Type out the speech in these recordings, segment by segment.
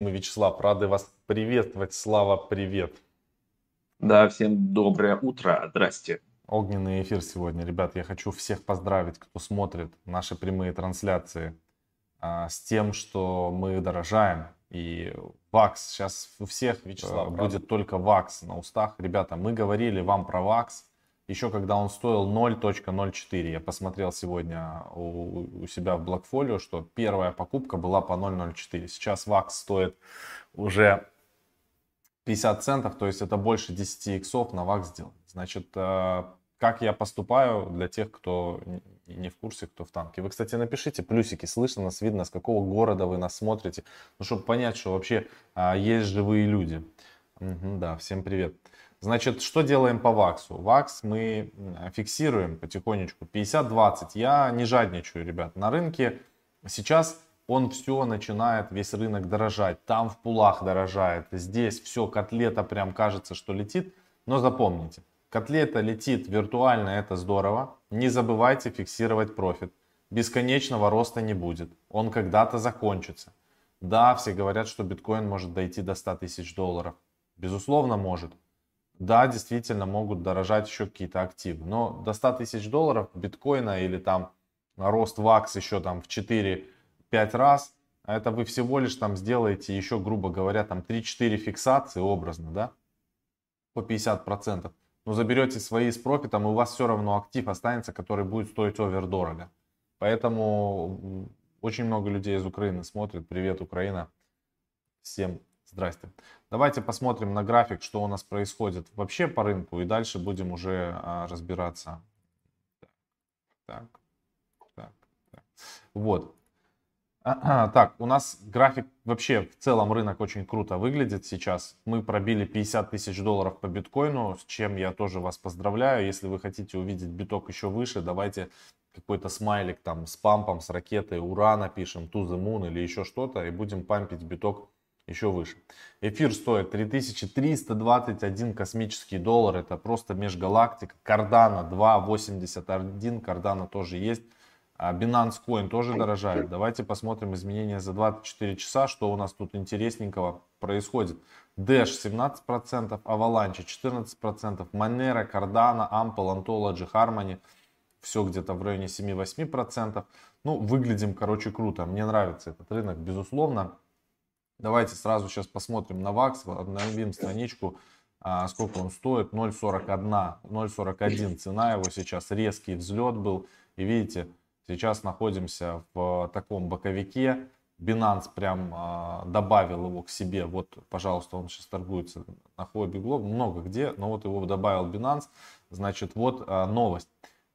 Мы, Вячеслав, рады вас приветствовать. Слава, привет. Да, всем доброе утро. Здрасте. Огненный эфир сегодня. Ребят, я хочу всех поздравить, кто смотрит наши прямые трансляции а, с тем, что мы дорожаем. И ВАКС, сейчас у всех, Вячеслав, да, будет только ВАКС на устах. Ребята, мы говорили вам про ВАКС еще когда он стоил 0.04. Я посмотрел сегодня у, у себя в блокфолио, что первая покупка была по 0.04. Сейчас ВАКС стоит уже 50 центов, то есть это больше 10 иксов на ВАКС сделать. Значит, э, как я поступаю для тех, кто не в курсе, кто в танке. Вы, кстати, напишите плюсики, слышно нас, видно, с какого города вы нас смотрите, ну, чтобы понять, что вообще а, есть живые люди. Угу, да, всем привет. Значит, что делаем по ваксу? Вакс мы фиксируем потихонечку 50-20. Я не жадничаю, ребят. На рынке сейчас он все начинает, весь рынок дорожать. Там в пулах дорожает. Здесь все, котлета прям кажется, что летит. Но запомните, котлета летит виртуально, это здорово. Не забывайте фиксировать профит. Бесконечного роста не будет. Он когда-то закончится. Да, все говорят, что биткоин может дойти до 100 тысяч долларов. Безусловно, может. Да, действительно могут дорожать еще какие-то активы. Но до 100 тысяч долларов биткоина или там рост ВАКС еще там в 4-5 раз, это вы всего лишь там сделаете еще, грубо говоря, там 3-4 фиксации образно, да, по 50%. Но заберете свои с профитом, и у вас все равно актив останется, который будет стоить овер дорого. Поэтому очень много людей из Украины смотрят. Привет, Украина. Всем Здрасте. Давайте посмотрим на график, что у нас происходит вообще по рынку, и дальше будем уже а, разбираться. Так, так, так. Вот. Так, у нас график вообще в целом рынок очень круто выглядит сейчас. Мы пробили 50 тысяч долларов по биткоину, с чем я тоже вас поздравляю. Если вы хотите увидеть биток еще выше, давайте какой-то смайлик там с пампом, с ракетой, ура напишем, to the moon или еще что-то, и будем пампить биток еще выше. Эфир стоит 3321 космический доллар. Это просто межгалактика. Кардана 2.81. Кардана тоже есть. А Binance Coin тоже дорожает. Давайте посмотрим изменения за 24 часа, что у нас тут интересненького происходит. Dash 17%, Avalanche 14%, Monero, Cardano, Ample, Ontology, Harmony. Все где-то в районе 7-8%. Ну, выглядим, короче, круто. Мне нравится этот рынок, безусловно. Давайте сразу сейчас посмотрим на ВАКС, обновим страничку, а, сколько он стоит, 0.41, 0.41 цена его сейчас, резкий взлет был. И видите, сейчас находимся в таком боковике, Binance прям а, добавил его к себе, вот, пожалуйста, он сейчас торгуется на Хобби Глоб, много где, но вот его добавил Binance, значит, вот а, новость,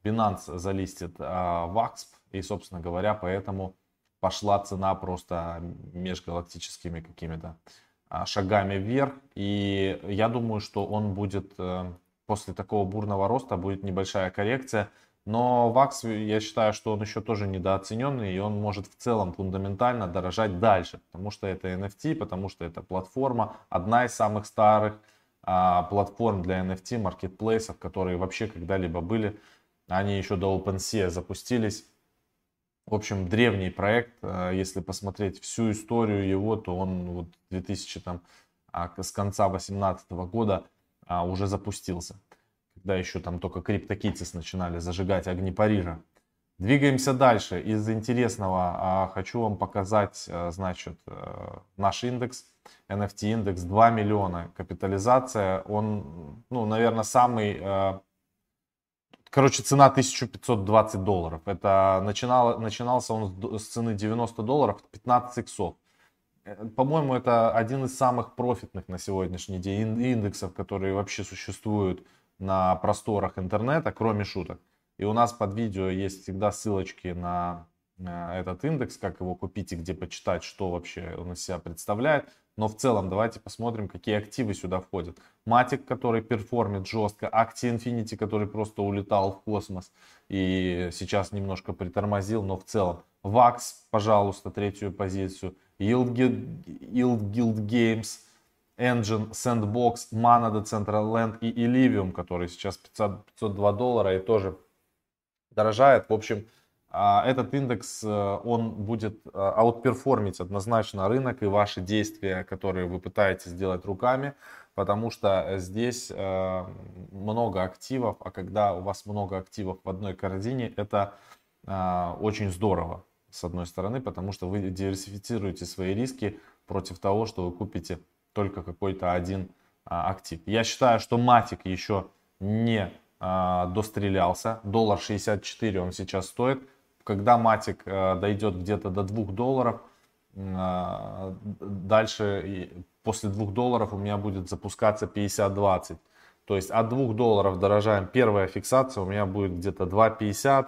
Binance залистит VAXP, и, собственно говоря, поэтому пошла цена просто межгалактическими какими-то а, шагами вверх. И я думаю, что он будет э, после такого бурного роста будет небольшая коррекция. Но ВАКС, я считаю, что он еще тоже недооцененный, и он может в целом фундаментально дорожать дальше, потому что это NFT, потому что это платформа, одна из самых старых а, платформ для NFT, маркетплейсов, которые вообще когда-либо были. Они еще до OpenSea запустились в общем, древний проект, э, если посмотреть всю историю его, то он вот 2000 там а, с конца 2018 года а, уже запустился. Когда еще там только CryptoKitties начинали зажигать огни Парижа. Двигаемся дальше. Из интересного а, хочу вам показать, значит, наш индекс. NFT индекс 2 миллиона. Капитализация, он, ну, наверное, самый Короче, цена 1520 долларов. Это начинало, начинался он с цены 90 долларов, 15 иксов. Э, по-моему, это один из самых профитных на сегодняшний день индексов, которые вообще существуют на просторах интернета, кроме шуток. И у нас под видео есть всегда ссылочки на этот индекс, как его купить и где почитать, что вообще он из себя представляет. Но в целом давайте посмотрим, какие активы сюда входят. Matic, который перформит жестко, Акти Infinity, который просто улетал в космос и сейчас немножко притормозил, но в целом. WAX, пожалуйста, третью позицию. Yield Guild Games, Engine, Sandbox, Mana Decentraland и Illivium, который сейчас 500, 502 доллара и тоже дорожает. В общем, этот индекс, э, он будет э, аутперформить однозначно рынок и ваши действия, которые вы пытаетесь сделать руками, потому что здесь э, много активов, а когда у вас много активов в одной корзине, это очень здорово, с одной стороны, потому что вы диверсифицируете свои риски против того, что вы купите только какой-то один актив. Я считаю, что Матик еще не дострелялся. Доллар 64 он сейчас стоит когда матик э, дойдет где-то до 2 долларов, э, дальше после 2 долларов у меня будет запускаться 50-20. То есть от 2 долларов дорожаем. Первая фиксация у меня будет где-то 2,50,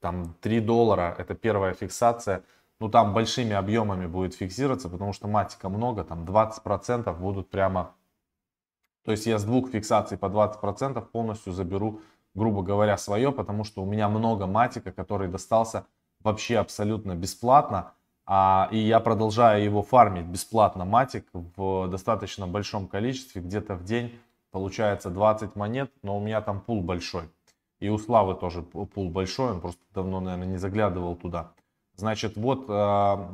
там 3 доллара. Это первая фиксация. Ну там большими объемами будет фиксироваться, потому что матика много, там 20% будут прямо... То есть я с двух фиксаций по 20% полностью заберу грубо говоря, свое, потому что у меня много матика, который достался вообще абсолютно бесплатно. А, и я продолжаю его фармить бесплатно матик в достаточно большом количестве, где-то в день получается 20 монет, но у меня там пул большой. И у Славы тоже пул большой, он просто давно, наверное, не заглядывал туда. Значит, вот э,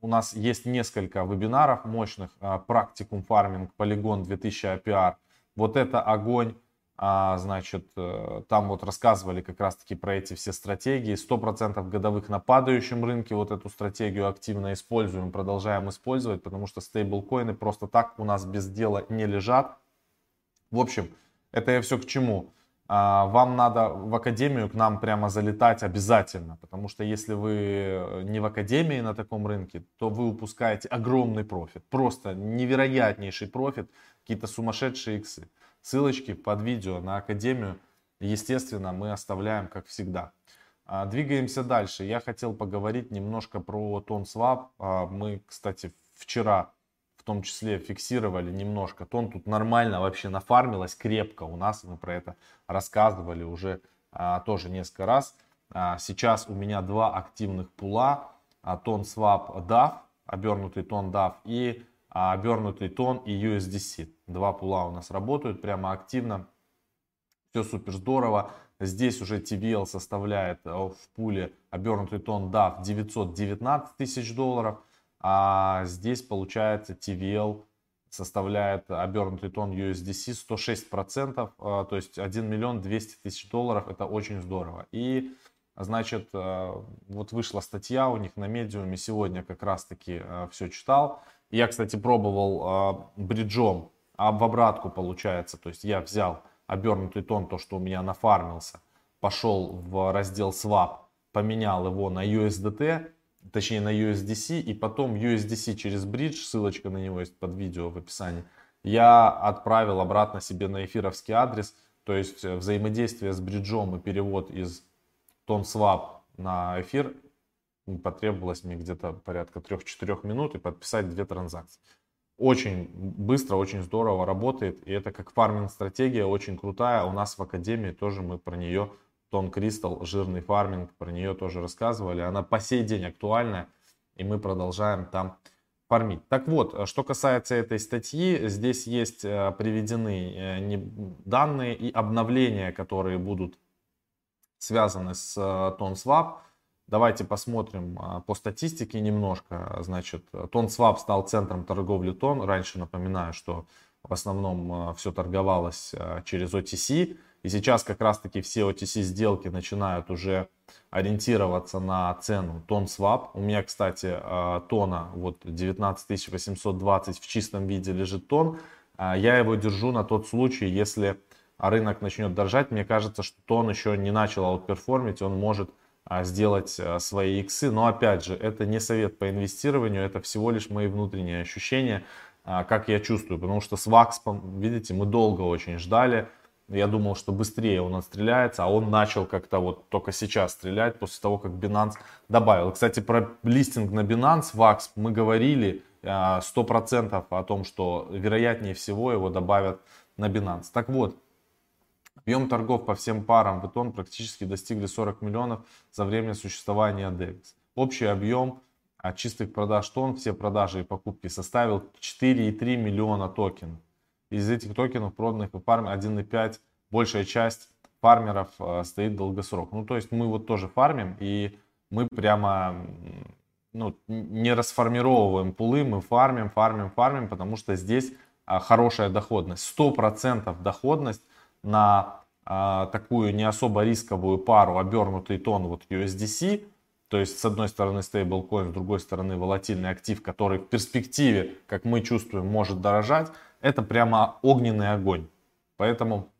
у нас есть несколько вебинаров мощных. Э, практикум фарминг, полигон 2000 APR. Вот это огонь а, значит, э, там вот рассказывали как раз-таки про эти все стратегии. 100% годовых на падающем рынке вот эту стратегию активно используем, продолжаем использовать, потому что стейблкоины просто так у нас без дела не лежат. В общем, это я все к чему? А, вам надо в академию к нам прямо залетать обязательно, потому что если вы не в академии на таком рынке, то вы упускаете огромный профит, просто невероятнейший профит, какие-то сумасшедшие иксы. Ссылочки под видео на Академию, естественно, мы оставляем, как всегда. А, двигаемся дальше. Я хотел поговорить немножко про TonSwap. А, мы, кстати, вчера в том числе фиксировали немножко. Тон тут нормально вообще нафармилось, крепко у нас. Мы про это рассказывали уже а, тоже несколько раз. Сейчас у меня два активных пула. Тон Swap DAF, обернутый тон DAF и а обернутый тон и USDC. Два пула у нас работают прямо активно. Все супер здорово. Здесь уже TVL составляет э, в пуле обернутый тон DAF 919 тысяч долларов. А здесь получается TVL составляет обернутый тон USDC 106%, э, то есть 1 миллион 200 тысяч долларов, это очень здорово. И, значит, э, вот вышла статья у них на медиуме, сегодня как раз таки все читал, я, кстати, пробовал э, бриджом, а в обратку получается. То есть я взял обернутый тон, то, что у меня нафармился, пошел в раздел Swap, поменял его на USDT, точнее на USDC, и потом USDC через бридж, ссылочка на него есть под видео в описании, я отправил обратно себе на эфировский адрес, то есть э, взаимодействие с бриджом и перевод из тон swap на эфир потребовалось мне где-то порядка 3-4 минут и подписать две транзакции. Очень быстро, очень здорово работает. И это как фарминг стратегия, очень крутая. У нас в Академии тоже мы про нее, Тон Кристалл, жирный фарминг, про нее тоже рассказывали. Она по сей день актуальная. И мы продолжаем там фармить. Так вот, что касается этой статьи, здесь есть э, приведены э, данные и обновления, которые будут связаны с TonSwap. Давайте посмотрим а, по статистике немножко. Значит, TonSwap стал центром торговли тон. Раньше напоминаю, что в основном а, все торговалось а, через OTC. И сейчас как раз таки все OTC сделки начинают уже ориентироваться на цену swap. У меня, кстати, тона вот 19820 в чистом виде лежит тон. Я его держу на тот случай, если рынок начнет дорожать. Мне кажется, что тон еще не начал аутперформить, он может сделать а, свои иксы. Но опять же, это не совет по инвестированию, это всего лишь мои внутренние ощущения, а, как я чувствую. Потому что с WAXP ом, видите, мы долго очень ждали. Я думал, что быстрее он отстреляется, а он начал как-то вот только сейчас стрелять после того, как Binance добавил. Кстати, про листинг на Binance, Vax, мы говорили 100% о том, что вероятнее всего его добавят на Binance. Так вот, Объем торгов по всем парам в итон практически достигли 40 миллионов за время существования DEX. Общий объем от чистых продаж тон, все продажи и покупки составил 4,3 миллиона токенов. Из этих токенов проданных по парам 1,5, большая часть фармеров э, стоит долгосрок. Ну, то есть мы вот тоже фармим, и мы прямо ну, не расформировываем пулы, мы фармим, фармим, фармим, потому что здесь а, хорошая доходность. 100% доходность на а, такую не особо рисковую пару обернутый тон вот USDC, то есть с одной стороны стейблкоин, с другой стороны волатильный актив, который в перспективе, как мы чувствуем, может дорожать, это прямо огненный огонь. Поэтому,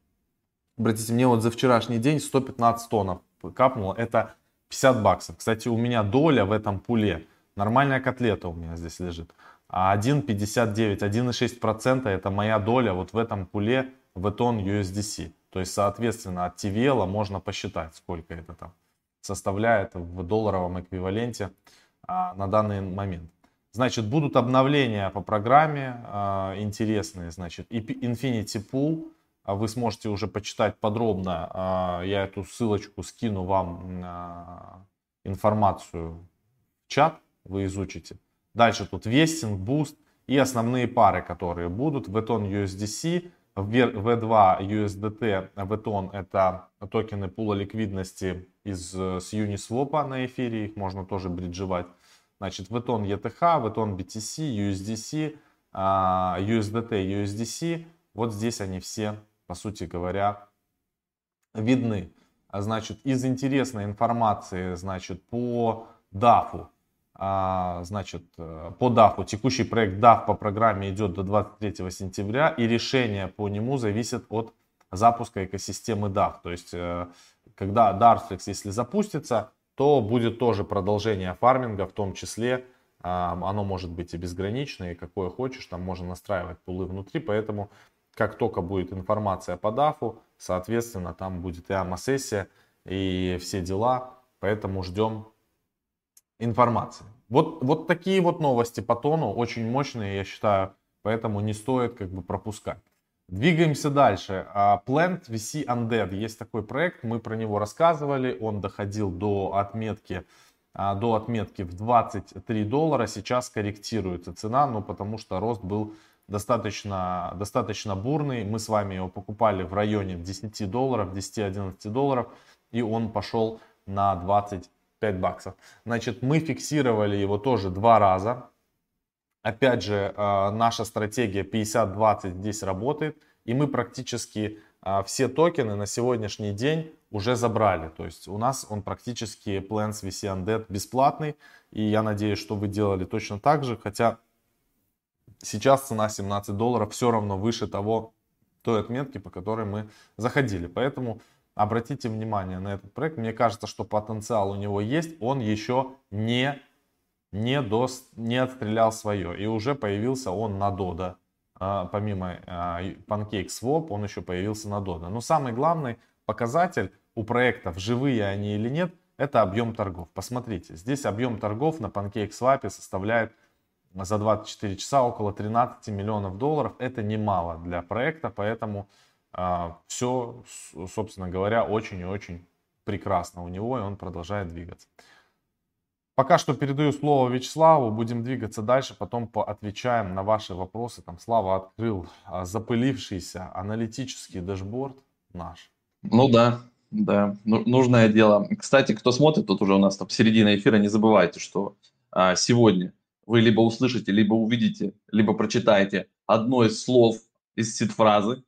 обратите, мне вот за вчерашний день 115 тонн капнуло, это 50 баксов. Кстати, у меня доля в этом пуле, нормальная котлета у меня здесь лежит, а 1,59, 1,6% это моя доля вот в этом пуле в тон USDC. То есть, соответственно, от TVL можно посчитать, сколько это там составляет в долларовом эквиваленте а, на данный момент. Значит, будут обновления по программе а, интересные. Значит, Infinity Pool а вы сможете уже почитать подробно. А, я эту ссылочку скину вам информацию в чат, вы изучите. Дальше тут Вестинг, Boost и основные пары, которые будут. Veton USDC, V2 USDT, Veton это токены пула ликвидности из, с Uniswap на эфире, их можно тоже бриджевать. Значит, Veton ETH, Veton BTC, USDC, USDT, USDC. Вот здесь они все по сути говоря, видны. А, значит, из интересной информации, значит, по DAF, значит, э, по DAF, текущий проект DAF по программе идет до 23 сентября, и решение по нему зависит от запуска экосистемы DAF. То есть, э, когда Darflex, если запустится, то будет тоже продолжение фарминга, в том числе а, оно может быть и безграничное, и какое хочешь, там можно настраивать пулы внутри, поэтому как только будет информация по DAF, соответственно, там будет и АМА-сессия, и все дела. Поэтому ждем информации. Вот, вот такие вот новости по тону, очень мощные, я считаю, поэтому не стоит как бы пропускать. Двигаемся дальше. А, Plant VC Undead. Есть такой проект, мы про него рассказывали. Он доходил до отметки, а, до отметки в 23 доллара. Сейчас корректируется цена, ну потому что рост был достаточно, достаточно бурный. Мы с вами его покупали в районе 10 долларов, 10-11 долларов, и он пошел на 25 баксов. Значит, мы фиксировали его тоже два раза. Опять же, э, наша стратегия 50-20 здесь работает, и мы практически э, все токены на сегодняшний день уже забрали. То есть у нас он практически Plants VC Undead бесплатный, и я надеюсь, что вы делали точно так же, хотя Сейчас цена 17 долларов все равно выше того, той отметки, по которой мы заходили. Поэтому обратите внимание на этот проект. Мне кажется, что потенциал у него есть. Он еще не, не, до, не отстрелял свое. И уже появился он на Дода. А, помимо а, PancakeSwap, он еще появился на Дода. Но самый главный показатель у проектов, живые они или нет, это объем торгов. Посмотрите, здесь объем торгов на PancakeSwap составляет за 24 часа около 13 миллионов долларов. Это немало для проекта, поэтому все, собственно говоря, очень и очень прекрасно у него, и он продолжает двигаться. Пока что передаю слово Вячеславу, будем двигаться дальше, потом отвечаем на ваши вопросы. Там Слава открыл а, запылившийся аналитический дашборд наш. Ну да, да, ну, нужное дело. Кстати, кто смотрит, тут уже у нас там середина эфира, не забывайте, что а, сегодня вы либо услышите, либо увидите, либо прочитаете одно из слов из сид-фразы.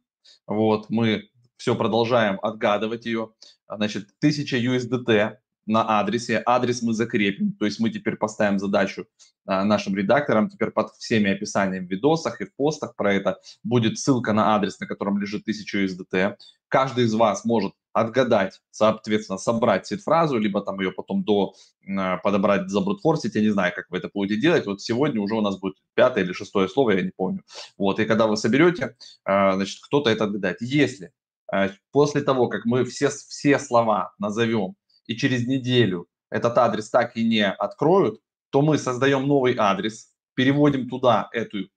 Вот, мы все продолжаем отгадывать ее. Значит, 1000 USDT на адресе. Адрес мы закрепим, то есть мы теперь поставим задачу а, нашим редакторам, теперь под всеми описаниями в видосах и в постах про это будет ссылка на адрес, на котором лежит 1000 USDT. Каждый из вас может отгадать, соответственно, собрать сид-фразу, либо там ее потом до э, подобрать, забрутфорсить, я не знаю, как вы это будете делать. Вот сегодня уже у нас будет пятое или шестое слово, я не помню. Вот, и когда вы соберете, э, значит, кто-то это отгадает. Если э, после того, как мы все, все слова назовем, и через неделю этот адрес так и не откроют, то мы создаем новый адрес, переводим туда эту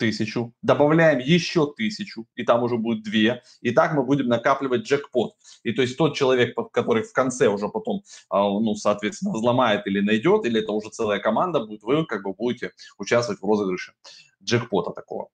тысячу, добавляем еще тысячу, и там уже будет две, и так мы будем накапливать джекпот. И то есть тот человек, который в конце уже потом, а, ну, соответственно, взломает или найдет, или это уже целая команда будет, вы как бы будете участвовать в розыгрыше джекпота такого.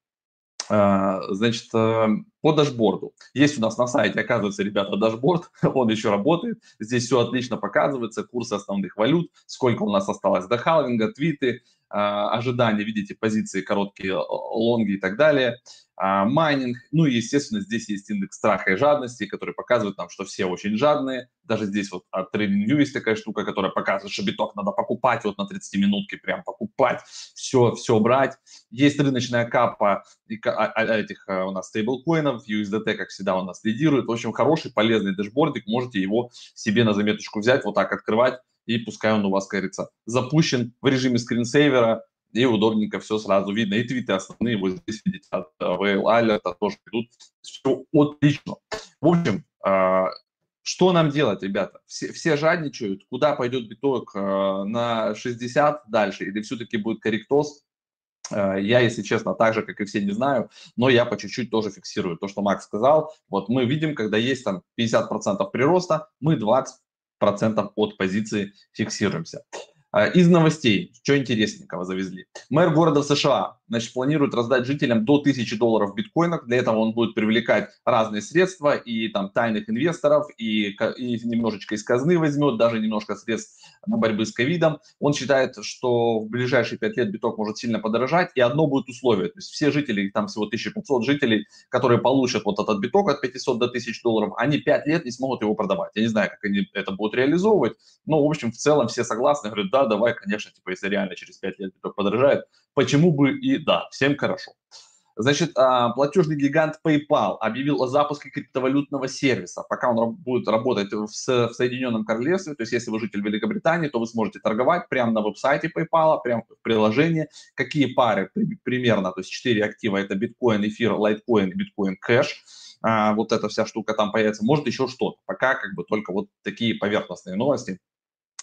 А, значит, э, по дашборду. Есть у нас на сайте, оказывается, ребята, дашборд, он еще работает. Здесь все отлично показывается, курсы основных валют, сколько у нас осталось до халвинга, твиты, ожидания, видите, позиции короткие, лонги и так далее, а, майнинг. Ну и, естественно, здесь есть индекс страха и жадности, который показывает нам, что все очень жадные. Даже здесь вот от TradingView есть такая штука, которая показывает, что биток надо покупать вот на 30 минутке, прям покупать, все, все брать. Есть рыночная капа а, этих у нас стейблкоинов, USDT, как всегда, у нас лидирует. В общем, хороший, полезный дэшбордик, можете его себе на заметочку взять, вот так открывать, и пускай он у вас, говорится, запущен в режиме скринсейвера, и удобненько все сразу видно. И твиты основные, вот здесь видите, от Whale Alert тоже идут. Все отлично. В общем, а, что нам делать, ребята? Все, все жадничают. Куда пойдет биток а, на 60 дальше? Или все-таки будет корректоз? А, я, если честно, так же, как и все, не знаю, но я по чуть-чуть тоже фиксирую то, что Макс сказал. Вот мы видим, когда есть там 50% прироста, мы 20 процентов от позиции фиксируемся. А, из новостей, что интересненького завезли. Мэр города в США значит, планирует раздать жителям до 1000 долларов в биткоинах. Для этого он будет привлекать разные средства и там тайных инвесторов, и, и немножечко из казны возьмет, даже немножко средств на борьбы с ковидом. Он считает, что в ближайшие 5 лет биток может сильно подорожать, и одно будет условие. То есть все жители, там всего 1500 жителей, которые получат вот этот биток от 500 до 1000 долларов, они 5 лет не смогут его продавать. Я не знаю, как они это будут реализовывать, но, в общем, в целом все согласны, говорят, да, давай, конечно, типа, если реально через 5 лет биток подорожает, почему бы и да, всем хорошо. Значит, а, платежный гигант PayPal объявил о запуске криптовалютного сервиса. Пока он будет работать в, Соединенном Королевстве, то есть если вы житель Великобритании, то вы сможете торговать прямо на веб-сайте PayPal, прямо в приложении. Какие пары примерно, то есть 4 актива, это биткоин, эфир, лайткоин, биткоин, кэш. А, вот эта вся штука там появится. Может еще что-то. Пока как бы только вот такие поверхностные новости.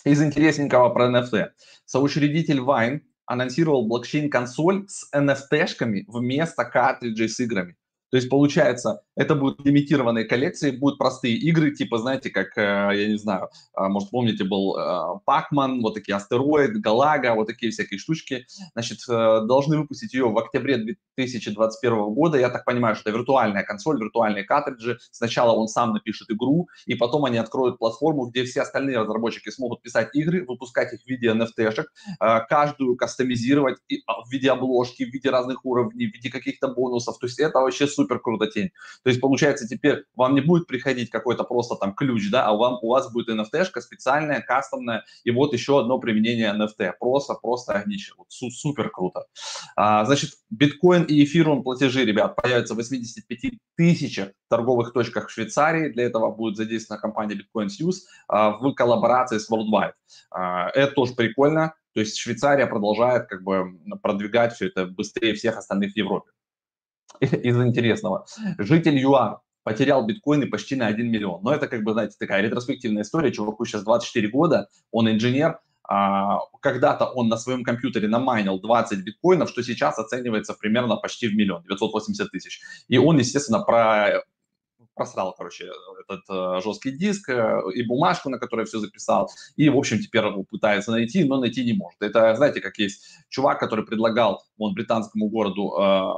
Из интересненького про NFT. Соучредитель Vine анонсировал блокчейн-консоль с NFT-шками вместо картриджей с играми. То есть, получается, это будут лимитированные коллекции, будут простые игры, типа, знаете, как, э, я не знаю, а, может, помните, был Пакман, вот такие Астероид, Галага, вот такие всякие штучки. Значит, э, должны выпустить ее в октябре 2021 года. Я так понимаю, что это виртуальная консоль, виртуальные картриджи. Сначала он сам напишет игру, и потом они откроют платформу, где все остальные разработчики смогут писать игры, выпускать их в виде NFT-шек, э, каждую кастомизировать а, в виде обложки, в виде разных уровней, в виде каких-то бонусов. То есть это вообще супер круто тень. То есть, получается, теперь вам не будет приходить какой-то просто там ключ, да, а вам, у вас будет NFT-шка специальная, кастомная, и вот еще одно применение NFT. Просто, просто огнище. Вот су- супер круто. А, значит, биткоин и эфирум платежи, ребят, появятся в 85 тысячах торговых точках в Швейцарии. Для этого будет задействована компания Bitcoin News а, в коллаборации с Worldwide. А, это тоже прикольно. То есть Швейцария продолжает как бы продвигать все это быстрее всех остальных в Европе. из интересного. Житель ЮАР потерял биткоины почти на 1 миллион. Но это, как бы, знаете, такая ретроспективная история. Чуваку сейчас 24 года, он инженер. А, когда-то он на своем компьютере намайнил 20 биткоинов, что сейчас оценивается примерно почти в миллион, 980 тысяч. И он, естественно, про просрал, короче, этот э, жесткий диск э, и бумажку, на которой все записал, и, в общем, теперь его пытается найти, но найти не может. Это, знаете, как есть чувак, который предлагал, он британскому городу э,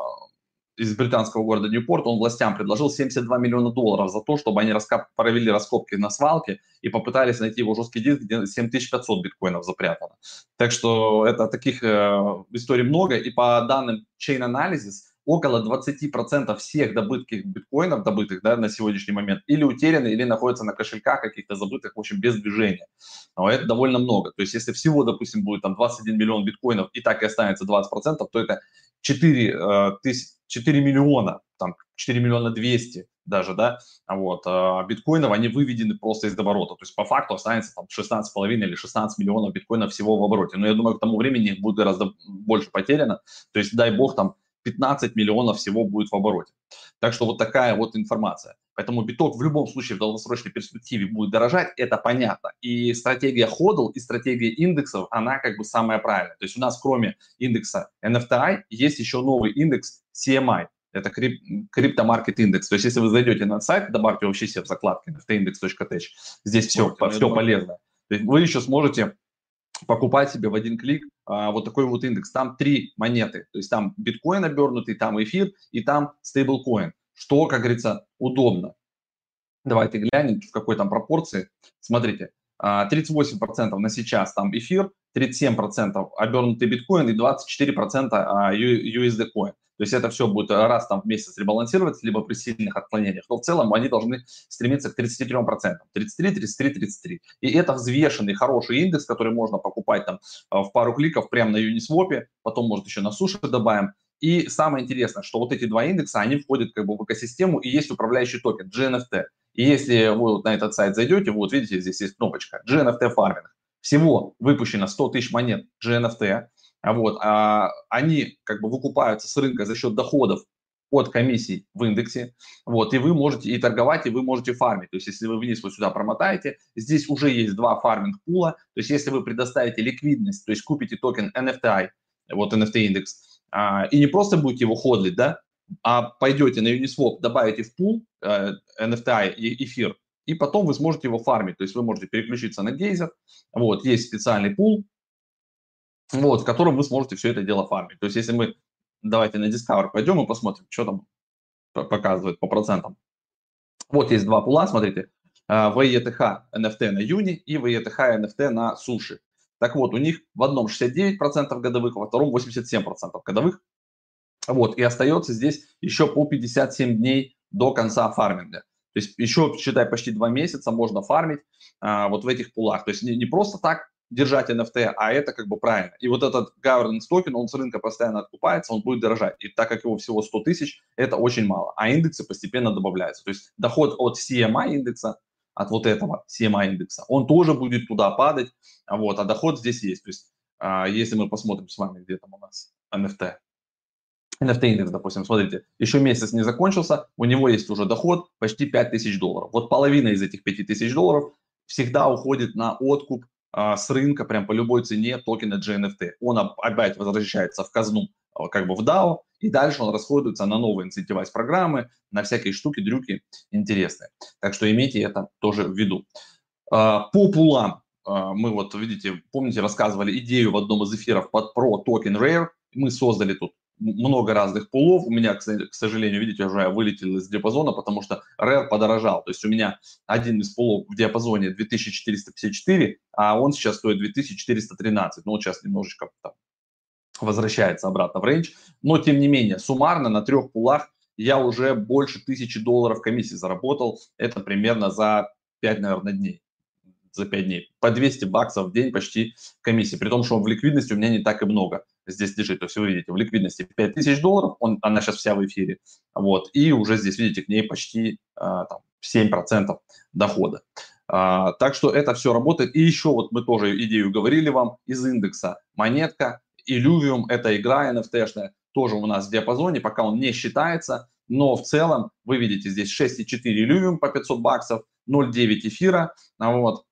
из британского города Ньюпорт, он властям предложил 72 миллиона долларов за то, чтобы они раскоп... провели раскопки на свалке и попытались найти его жесткий диск, где 7500 биткоинов запрятано. Так что это таких э, историй много, и по данным Chain Analysis, около 20% всех добытых биткоинов, добытых да, на сегодняшний момент, или утеряны, или находятся на кошельках каких-то забытых, в общем, без движения. Но это довольно много. То есть если всего, допустим, будет там 21 миллион биткоинов и так и останется 20%, то это 4, э, тысяч, 4 миллиона, там 4 миллиона 200 даже, да, вот, а биткоинов, они выведены просто из оборота, то есть по факту останется там 16,5 или 16 миллионов биткоинов всего в обороте, но я думаю, к тому времени их будет гораздо больше потеряно, то есть дай бог там 15 миллионов всего будет в обороте. Так что вот такая вот информация. Поэтому биток в любом случае в долгосрочной перспективе будет дорожать, это понятно. И стратегия ходл и стратегия индексов, она как бы самая правильная. То есть у нас кроме индекса NFTI есть еще новый индекс CMI. Это криптомаркет индекс. То есть если вы зайдете на сайт, добавьте вообще себе в закладке nftindex.tech, здесь все, вот, все полезно. Вы еще сможете покупать себе в один клик а, вот такой вот индекс. Там три монеты, то есть там биткоин обернутый, там эфир и там стейблкоин, что, как говорится, удобно. Давайте глянем, в какой там пропорции. Смотрите, 38% а, на сейчас там эфир, 37% обернутый биткоин и 24% USD коин. То есть это все будет раз там в месяц ребалансироваться, либо при сильных отклонениях. Но в целом они должны стремиться к 33%. 33, 33, 33. И это взвешенный хороший индекс, который можно покупать там а, в пару кликов прямо на Uniswap, потом, может, еще на суши добавим. И самое интересное, что вот эти два индекса, они входят как бы в экосистему, и есть управляющий токен GNFT. И если вы вот на этот сайт зайдете, вот видите, здесь есть кнопочка GNFT фарминг. Всего выпущено 100 тысяч монет GNFT. Вот, а они как бы выкупаются с рынка за счет доходов от комиссий в индексе, вот, и вы можете и торговать, и вы можете фармить, то есть если вы вниз вот сюда промотаете, здесь уже есть два фарминг пула, то есть если вы предоставите ликвидность, то есть купите токен NFTI, вот NFT индекс, а, и не просто будете его ходлить, да, а пойдете на Uniswap, добавите в пул э, NFTI и эфир, и потом вы сможете его фармить. То есть вы можете переключиться на гейзер. Вот, есть специальный пул, вот, в котором вы сможете все это дело фармить. То есть если мы, давайте на Discover пойдем и посмотрим, что там показывает по процентам. Вот есть два пула, смотрите, VETH э, NFT на Юни и VETH NFT на Суши. Так вот, у них в одном 69% годовых, во втором 87% годовых. Вот, и остается здесь еще по 57 дней до конца фарминга. То есть еще, считай, почти два месяца можно фармить а, вот в этих пулах. То есть не, не просто так держать NFT, а это как бы правильно. И вот этот governance токен, он с рынка постоянно откупается, он будет дорожать. И так как его всего 100 тысяч, это очень мало. А индексы постепенно добавляются. То есть доход от CMI индекса, от вот этого CMI индекса, он тоже будет туда падать, вот, а доход здесь есть. То есть а, если мы посмотрим с вами, где там у нас NFT, NFT индекс, допустим, смотрите, еще месяц не закончился, у него есть уже доход почти 5000 долларов. Вот половина из этих 5000 долларов всегда уходит на откуп а, с рынка прям по любой цене токена GNFT. Он опять возвращается в казну, как бы в DAO, и дальше он расходуется на новые инцентивайз программы, на всякие штуки, дрюки интересные. Так что имейте это тоже в виду. А, по пулам а, мы вот, видите, помните, рассказывали идею в одном из эфиров под Pro Token Rare. Мы создали тут много разных пулов. У меня, к сожалению, видите, уже вылетел из диапазона, потому что RAR подорожал. То есть у меня один из пулов в диапазоне 2454, а он сейчас стоит 2413. Ну, вот сейчас немножечко там, возвращается обратно в рейндж. Но, тем не менее, суммарно на трех пулах я уже больше тысячи долларов комиссии заработал. Это примерно за 5, наверное, дней за 5 дней. По 200 баксов в день почти комиссии. При том, что в ликвидности у меня не так и много здесь лежит. То есть вы видите, в ликвидности 5000 долларов, он, она сейчас вся в эфире. Вот, и уже здесь, видите, к ней почти а, там, 7% дохода. А, так что это все работает. И еще вот мы тоже идею говорили вам из индекса монетка. Illuvium – это игра NFT-шная, тоже у нас в диапазоне, пока он не считается, но в целом вы видите здесь 6,4 Illuvium по 500 баксов, 0,9 эфира, вот,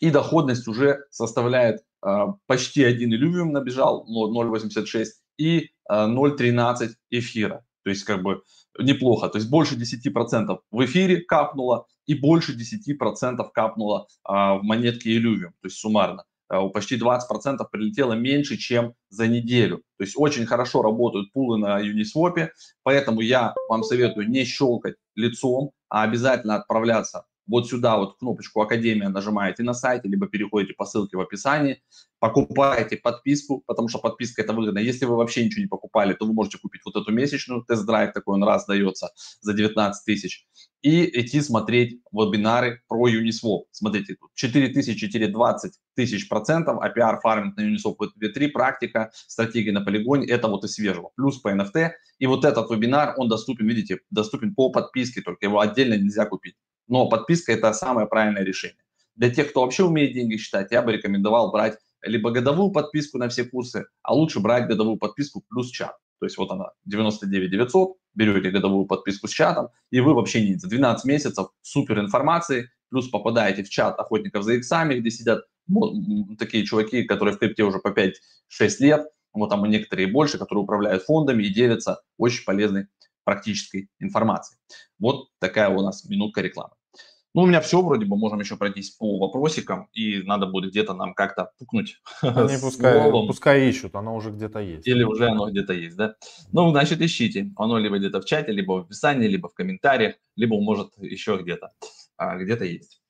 и доходность уже составляет э, почти 1 Illuvium набежал, 0,86 и э, 0,13 эфира. То есть как бы неплохо. То есть больше 10% в эфире капнуло и больше 10% капнуло э, в монетке Illuvium, то есть суммарно. Э, почти 20% прилетело меньше, чем за неделю. То есть очень хорошо работают пулы на Uniswap, поэтому я вам советую не щелкать лицом, а обязательно отправляться вот сюда вот кнопочку «Академия» нажимаете на сайте, либо переходите по ссылке в описании, покупаете подписку, потому что подписка это выгодно. Если вы вообще ничего не покупали, то вы можете купить вот эту месячную, тест-драйв такой, он раз дается за 19 тысяч, и идти смотреть вебинары про Uniswap. Смотрите, тут 4 тысячи, 420 тысяч процентов, APR фарминг на Uniswap V3, практика, стратегия на полигоне, это вот и свежего. Плюс по NFT. И вот этот вебинар, он доступен, видите, доступен по подписке, только его отдельно нельзя купить. Но подписка – это самое правильное решение. Для тех, кто вообще умеет деньги считать, я бы рекомендовал брать либо годовую подписку на все курсы, а лучше брать годовую подписку плюс чат. То есть вот она, 99 900, берете годовую подписку с чатом, и вы вообще не за 12 месяцев супер информации, плюс попадаете в чат охотников за иксами, где сидят такие чуваки, которые в крипте уже по 5-6 лет, вот там некоторые больше, которые управляют фондами и делятся очень полезной практической информацией. Вот такая у нас минутка рекламы. Ну, у меня все вроде бы, можем еще пройтись по вопросикам, и надо будет где-то нам как-то пукнуть. Они пускай, пускай ищут, оно уже где-то есть. Или уже оно где-то есть, да? Ну, значит, ищите. Оно либо где-то в чате, либо в описании, либо в комментариях, либо может еще где-то. А, где-то есть.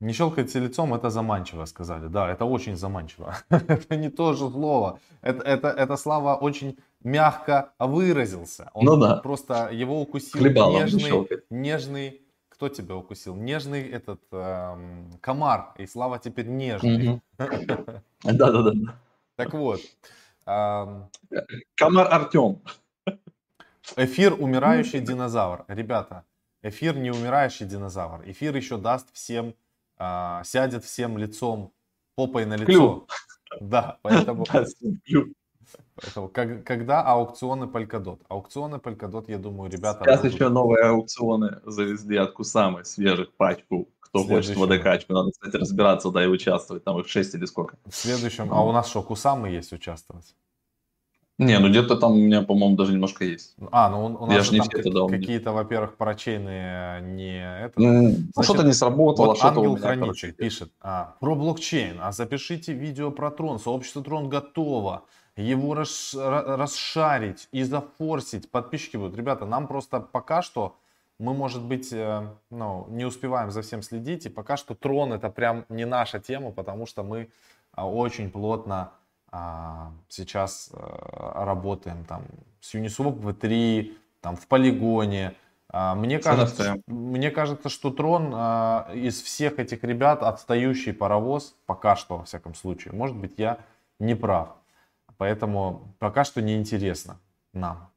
Не щелкайте лицом, это заманчиво, сказали. Да, это очень заманчиво. это не то же слово. Это, это, это Слава очень мягко выразился. Он ну да. просто его укусил Хлебалом нежный, нежный, кто тебя укусил? Нежный этот эм, комар. И Слава теперь нежный. Да-да-да. Так вот. Комар Артем. Эфир умирающий динозавр. Ребята, эфир не умирающий динозавр. Эфир еще даст всем а, сядет всем лицом, попой на лицо. Клю. Да, поэтому... Поэтому как, когда аукционы Polkadot? Аукционы Polkadot, я думаю, ребята... Сейчас будут... еще новые аукционы завезли от Кусамы, свежих пачку. Кто хочет водокачку, надо, кстати, разбираться, да, и участвовать. Там их 6 или сколько. В следующем... А у нас что, Кусамы есть участвовать? Не, ну где-то там у меня, по-моему, даже немножко есть. А, ну у, у нас Я же не все это Какие-то, во-первых, парачейные не это. Ну, что-то не сработало, вот что-то Ангел Хранитель пишет а, про блокчейн. А запишите видео про Трон. Сообщество Трон готово. Его рас, расшарить и зафорсить. Подписчики будут. Ребята, нам просто пока что мы, может быть, э, ну, не успеваем за всем следить. И пока что Трон это прям не наша тема, потому что мы а, очень плотно сейчас э, работаем там с Uniswap V3, там в полигоне. А, мне кажется, мне кажется, что Трон а, из всех этих ребят отстающий паровоз, пока что, во всяком случае. Может быть, я не прав. Поэтому пока что неинтересно нам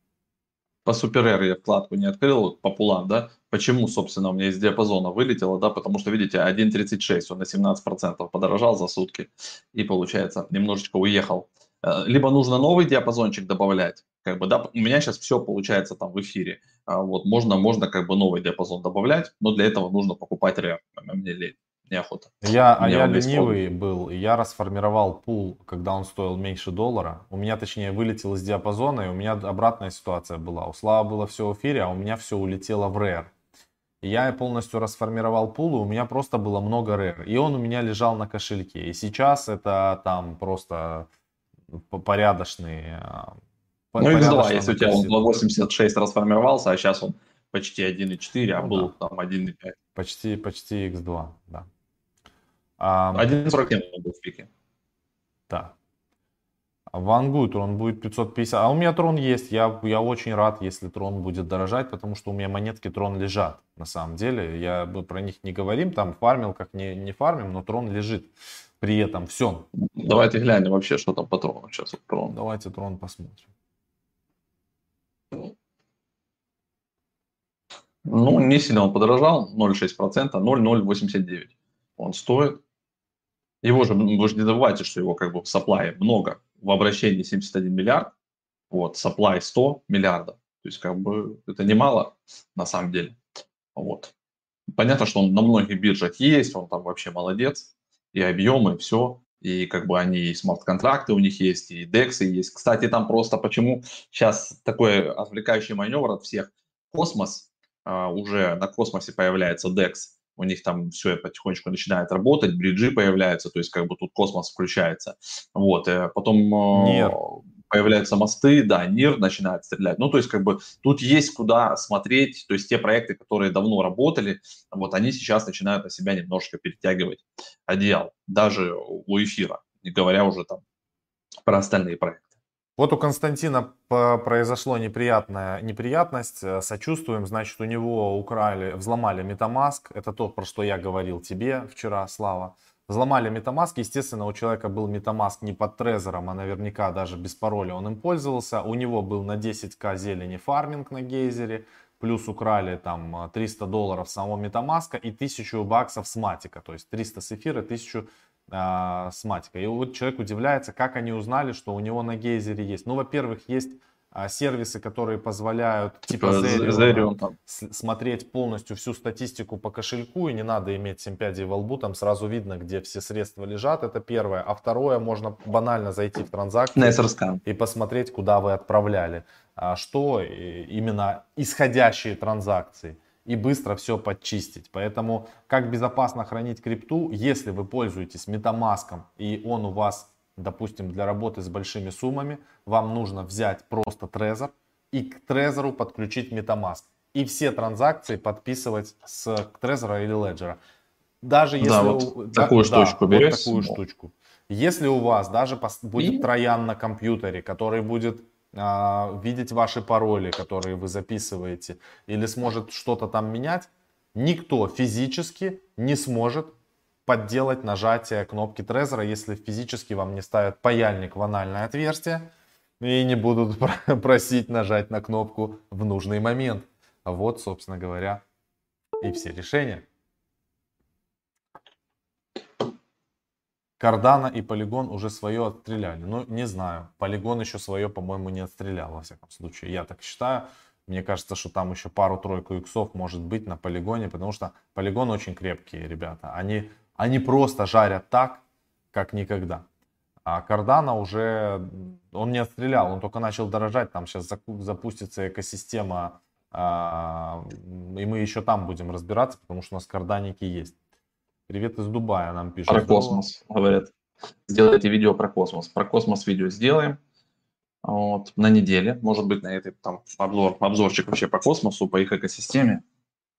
по Super я вкладку не открыл, по пулам, да, почему, собственно, у меня из диапазона вылетело, да, потому что, видите, 1.36, он на 17% подорожал за сутки и, получается, немножечко уехал. Э, либо нужно новый диапазончик добавлять, как бы, да, у меня сейчас все получается там в эфире, а вот, можно, можно как бы новый диапазон добавлять, но для этого нужно покупать РЭП, мне лень неохота. Я, а я ленивый был, я расформировал пул, когда он стоил меньше доллара. У меня, точнее, вылетел из диапазона, и у меня обратная ситуация была. У Слава было все в эфире, а у меня все улетело в рэр. Я полностью расформировал пул, и у меня просто было много рэр. И он у меня лежал на кошельке. И сейчас это там просто порядочный... А, ну, x2, если у тебя он 86 расформировался, а сейчас он почти 1.4, а ну, был да. там 1.5. Почти, почти x2, да. 1.47 он был в пике. Да. Вангу трон будет 550. А у меня трон есть. Я, я очень рад, если трон будет дорожать, потому что у меня монетки трон лежат. На самом деле, я бы про них не говорим. Там фармил, как не, не фармим, но трон лежит. При этом все. Давайте глянем вообще, что там по трону сейчас. Вот трон. Давайте трон посмотрим. Ну, не сильно он подорожал, 0,6%, 0,089 он стоит. Его же, вы же не забывайте, что его как бы в саплае много. В обращении 71 миллиард, вот, саплай 100 миллиардов. То есть, как бы, это немало на самом деле. Вот. Понятно, что он на многих биржах есть, он там вообще молодец. И объемы, и все. И как бы они и смарт-контракты у них есть, и DEX есть. Кстати, там просто почему сейчас такой отвлекающий маневр от всех. Космос, а, уже на космосе появляется DEX у них там все потихонечку начинает работать, бриджи появляются, то есть как бы тут космос включается. Вот, э, потом э, Нет. появляются мосты, да, НИР начинает стрелять. Ну, то есть как бы тут есть куда смотреть, то есть те проекты, которые давно работали, вот они сейчас начинают на себя немножко перетягивать одеяло, даже у эфира, не говоря уже там про остальные проекты. Вот у Константина произошло неприятная неприятность. Э, сочувствуем, значит, у него украли, взломали Metamask. Это то, про что я говорил тебе вчера, Слава. Взломали Metamask. Естественно, у человека был Metamask не под трезором, а наверняка даже без пароля он им пользовался. У него был на 10к зелени фарминг на гейзере. Плюс украли там 300 долларов самого Metamask и 1000 баксов с матика. То есть 300 с эфира, 1000 а, с матикой. И вот человек удивляется, как они узнали, что у него на гейзере есть. Ну, во-первых, есть а, сервисы, которые позволяют типа, типа Zerion, Zerion смотреть полностью всю статистику по кошельку, и не надо иметь 7 пядей во лбу, там сразу видно, где все средства лежат, это первое. А второе, можно банально зайти в транзакцию и посмотреть, куда вы отправляли, а что именно исходящие транзакции. И быстро все подчистить. Поэтому как безопасно хранить крипту, если вы пользуетесь MetaMask и он у вас, допустим, для работы с большими суммами, вам нужно взять просто Trezor и к Trezor подключить MetaMask. И все транзакции подписывать с Trezor или Ledger. Даже если... Да, вот такую да, штучку да, берете. Вот такую штучку. Если у вас даже будет и... троян на компьютере, который будет видеть ваши пароли, которые вы записываете, или сможет что-то там менять, никто физически не сможет подделать нажатие кнопки Трезора, если физически вам не ставят паяльник в анальное отверстие и не будут просить нажать на кнопку в нужный момент. Вот, собственно говоря, и все решения. Кардана и Полигон уже свое отстреляли. Ну, не знаю. Полигон еще свое, по-моему, не отстрелял, во всяком случае. Я так считаю. Мне кажется, что там еще пару-тройку иксов может быть на полигоне, потому что полигон очень крепкие ребята. Они, они просто жарят так, как никогда. А Кардана уже, он не отстрелял, он только начал дорожать, там сейчас запустится экосистема, а, и мы еще там будем разбираться, потому что у нас карданики есть. Привет из Дубая нам пишут. Про космос, говорят. Сделайте видео про космос. Про космос видео сделаем. Вот, на неделе, может быть, на этой там обзор, обзорчик вообще по космосу, по их экосистеме.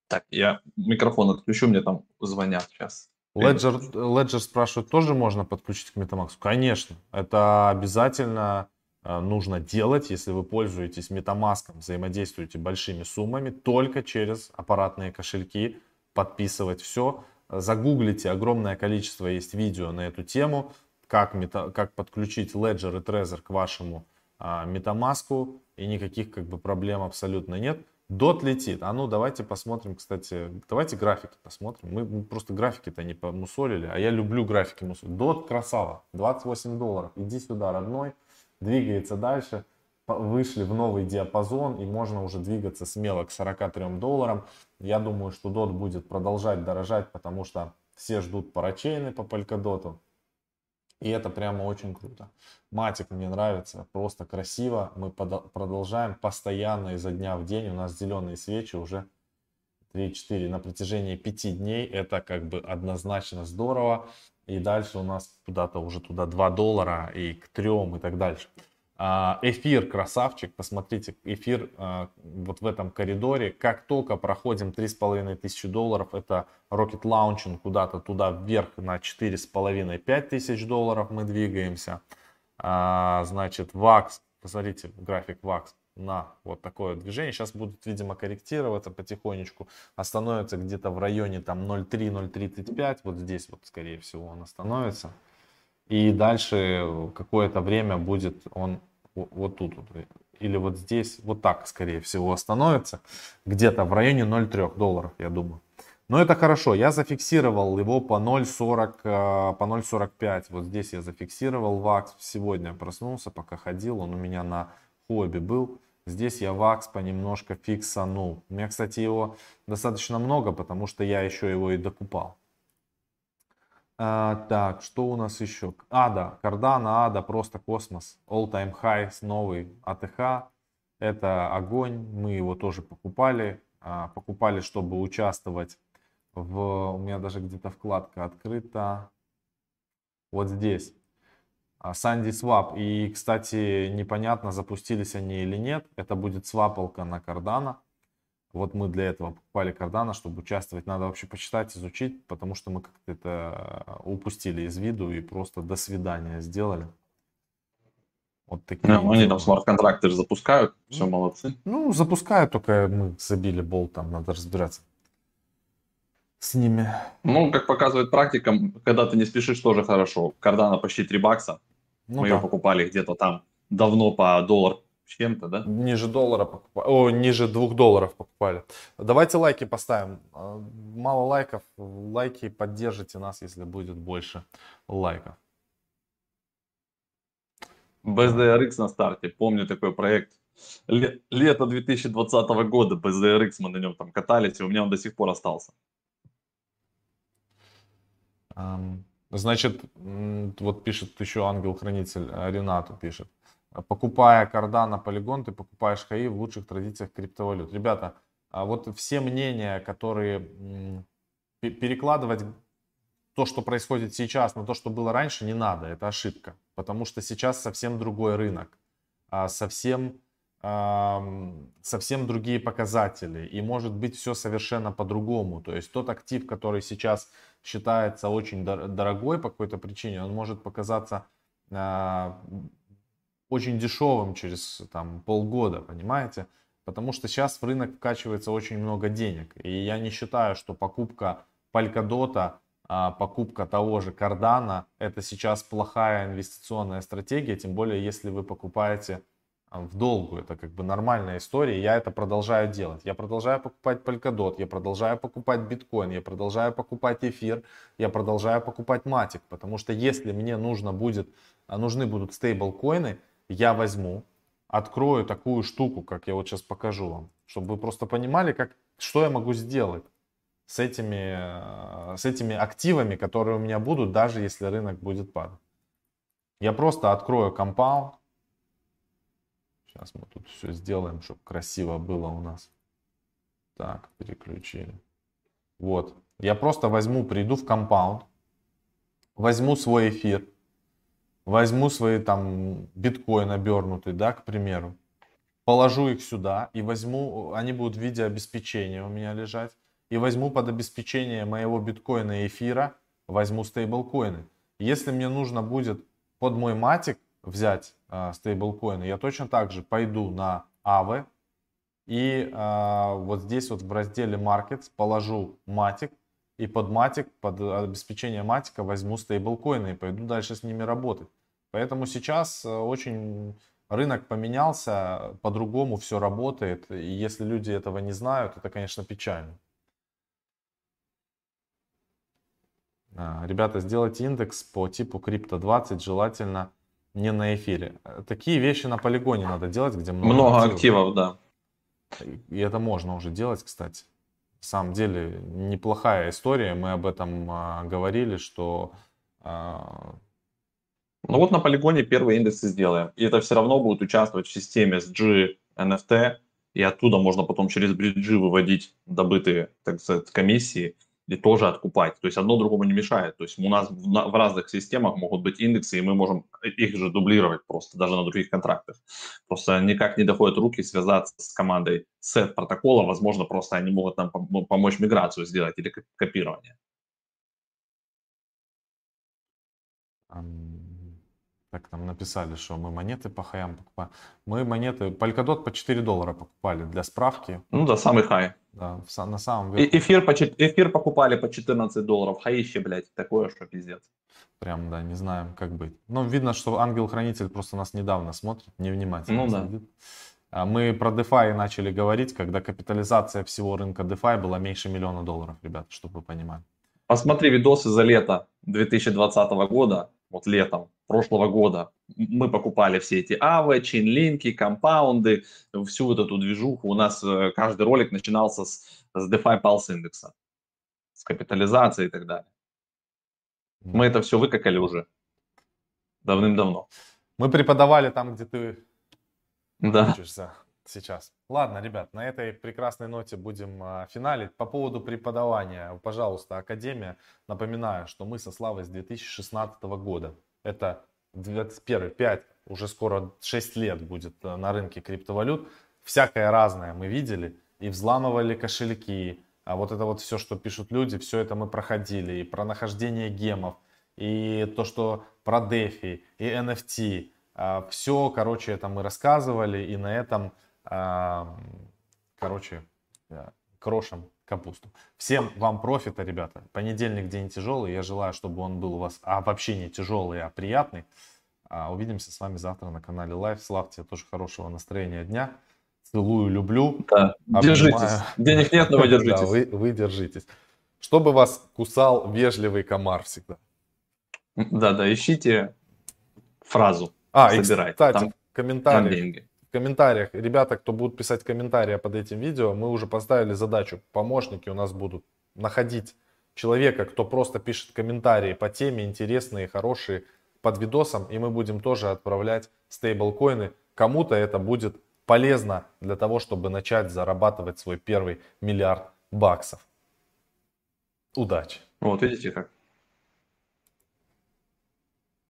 Так, я микрофон отключу, мне там звонят сейчас. Ledger, Ledger спрашивает, тоже можно подключить к MetaMask? Конечно, это обязательно э, нужно делать, если вы пользуетесь MetaMask, взаимодействуете большими суммами, только через аппаратные кошельки, подписывать все. Загуглите, огромное количество есть видео на эту тему, как, мета, как подключить Ledger и Trezor к вашему а, MetaMask, и никаких как бы проблем абсолютно нет. Дот летит. А ну давайте посмотрим, кстати, давайте графики посмотрим. Мы просто графики-то не помусолили, а я люблю графики мусолить. Дот красава, 28 долларов. Иди сюда, родной, двигается дальше вышли в новый диапазон и можно уже двигаться смело к 43 долларам. Я думаю, что DOT будет продолжать дорожать, потому что все ждут парачейны по Polkadot. И это прямо очень круто. Матик мне нравится, просто красиво. Мы продолжаем постоянно изо дня в день. У нас зеленые свечи уже 3-4 на протяжении 5 дней. Это как бы однозначно здорово. И дальше у нас куда-то уже туда 2 доллара и к 3 и так дальше. А, эфир красавчик, посмотрите, эфир а, вот в этом коридоре. Как только проходим 3500 долларов, это Rocket Launching куда-то туда вверх на 4,5-5 тысяч долларов мы двигаемся. А, значит, VAX, посмотрите, график VAX на вот такое движение. Сейчас будут, видимо, корректироваться потихонечку. Остановится где-то в районе там 0,3-0,35. Вот здесь вот, скорее всего, он остановится. И дальше какое-то время будет он вот тут вот, или вот здесь, вот так, скорее всего, остановится. Где-то в районе 0,3 долларов, я думаю. Но это хорошо. Я зафиксировал его по 0,40, э, по 0,45. Вот здесь я зафиксировал вакс. Сегодня проснулся, пока ходил. Он у меня на хобби был. Здесь я вакс понемножко фиксанул. У меня, кстати, его достаточно много, потому что я еще его и докупал. А, так, что у нас еще? Ада, Кардана, Ада, просто космос. All Time High, новый АТХ. Это огонь, мы его тоже покупали. А, покупали, чтобы участвовать в... У меня даже где-то вкладка открыта. Вот здесь. Санди Swap. И, кстати, непонятно, запустились они или нет. Это будет свапалка на Кардана. Вот мы для этого покупали кардана, чтобы участвовать. Надо вообще почитать, изучить, потому что мы как-то это э, упустили из виду и просто до свидания сделали. Вот такие. Ну, они там смарт-контракты же запускают, все ну, молодцы. Ну, запускают, только мы забили болт, там надо разбираться с ними. Ну, как показывает практика, когда ты не спешишь, тоже хорошо. Кардана почти 3 бакса. Ну, мы да. ее покупали где-то там давно по доллар чем-то, да? Ниже доллара покупали, о, ниже двух долларов покупали. Давайте лайки поставим. А, мало лайков, лайки поддержите нас, если будет больше лайков. BSDRX на старте, помню такой проект. Лето 2020 года BSDRX, мы на нем там катались, и у меня он до сих пор остался. Значит, вот пишет еще ангел-хранитель, Ренату пишет покупая Cardano, Polygon, ты покупаешь хаи в лучших традициях криптовалют. Ребята, а вот все мнения, которые перекладывать то, что происходит сейчас, на то, что было раньше, не надо. Это ошибка. Потому что сейчас совсем другой рынок. А совсем, совсем другие показатели. И может быть все совершенно по-другому. То есть тот актив, который сейчас считается очень дорогой по какой-то причине, он может показаться а, очень дешевым через там, полгода, понимаете? Потому что сейчас в рынок вкачивается очень много денег. И я не считаю, что покупка Polkadot, а покупка того же Cardano, это сейчас плохая инвестиционная стратегия, тем более если вы покупаете а, в долгу. Это как бы нормальная история. Я это продолжаю делать. Я продолжаю покупать Polkadot, я продолжаю покупать биткоин, я продолжаю покупать эфир, я продолжаю покупать матик. Потому что если мне нужно будет, а, нужны будут стейблкоины, я возьму, открою такую штуку, как я вот сейчас покажу вам, чтобы вы просто понимали, как, что я могу сделать с этими, с этими активами, которые у меня будут, даже если рынок будет падать. Я просто открою компаунд. Сейчас мы тут все сделаем, чтобы красиво было у нас. Так, переключили. Вот. Я просто возьму, приду в компаунд, возьму свой эфир, возьму свои там биткоин обернутый, да, к примеру, положу их сюда и возьму, они будут в виде обеспечения у меня лежать, и возьму под обеспечение моего биткоина и эфира, возьму стейблкоины. Если мне нужно будет под мой матик взять э, стейблкоины, я точно так же пойду на AVE и э, вот здесь вот в разделе Markets положу матик, и под матик, под обеспечение матика возьму стейблкоины и пойду дальше с ними работать. Поэтому сейчас э, очень рынок поменялся, по-другому все работает. И если люди этого не знают, это, конечно, печально. А, ребята, сделайте индекс по типу крипто 20, желательно не на эфире. Такие вещи на полигоне надо делать, где много, много активов. активов, да. И это можно уже делать, кстати. На самом деле неплохая история. Мы об этом а, говорили, что а, ну вот на полигоне первые индексы сделаем. И это все равно будет участвовать в системе с G, NFT, и оттуда можно потом через бриджи выводить добытые, так сказать, комиссии и тоже откупать. То есть одно другому не мешает. То есть у нас в, разных системах могут быть индексы, и мы можем их же дублировать просто, даже на других контрактах. Просто никак не доходят руки связаться с командой сет протокола. Возможно, просто они могут нам помочь миграцию сделать или копирование. Так нам написали, что мы монеты по хаям покупаем. Мы монеты, Polkadot по 4 доллара покупали для справки. Ну да, самый хай. Да, на самом деле. Эфир, по, эфир покупали по 14 долларов. Хаище, блядь, такое, что пиздец. Прям, да, не знаем, как быть. Ну, видно, что ангел-хранитель просто нас недавно смотрит, невнимательно ну, да. А мы про DeFi начали говорить, когда капитализация всего рынка DeFi была меньше миллиона долларов, ребят, чтобы вы понимали. Посмотри видосы за лето 2020 года, вот летом прошлого года. Мы покупали все эти авы, чейнлинки, компаунды, всю вот эту движуху. У нас э, каждый ролик начинался с, с DeFi Pulse индекса, с капитализацией и так далее. Мы это все выкакали уже давным-давно. Мы преподавали там, где ты да. учишься сейчас. Ладно, ребят, на этой прекрасной ноте будем а, финалить. По поводу преподавания, пожалуйста, Академия. Напоминаю, что мы со Славой с 2016 года. Это 21 5, уже скоро 6 лет будет э, на рынке криптовалют. Всякое разное мы видели. И взламывали кошельки. А вот это вот все, что пишут люди, все это мы проходили. И про нахождение гемов, и то, что про DeFi, и NFT. А, все, короче, это мы рассказывали. И на этом короче, крошем капусту. Всем вам профита, ребята. Понедельник день тяжелый. Я желаю, чтобы он был у вас а, вообще не тяжелый, а приятный. А, увидимся с вами завтра на канале Live. Славьте тоже хорошего настроения дня. Целую, люблю. Да, держитесь. Денег нет, но вы держитесь. Да, вы, вы держитесь. Чтобы вас кусал вежливый комар всегда. Да, да, ищите фразу. А, собирайте. Кстати, там, комментарии. Там деньги в комментариях, ребята, кто будут писать комментарии под этим видео, мы уже поставили задачу, помощники у нас будут находить человека, кто просто пишет комментарии по теме, интересные, хорошие, под видосом, и мы будем тоже отправлять стейблкоины. Кому-то это будет полезно для того, чтобы начать зарабатывать свой первый миллиард баксов. Удачи! Вот видите как.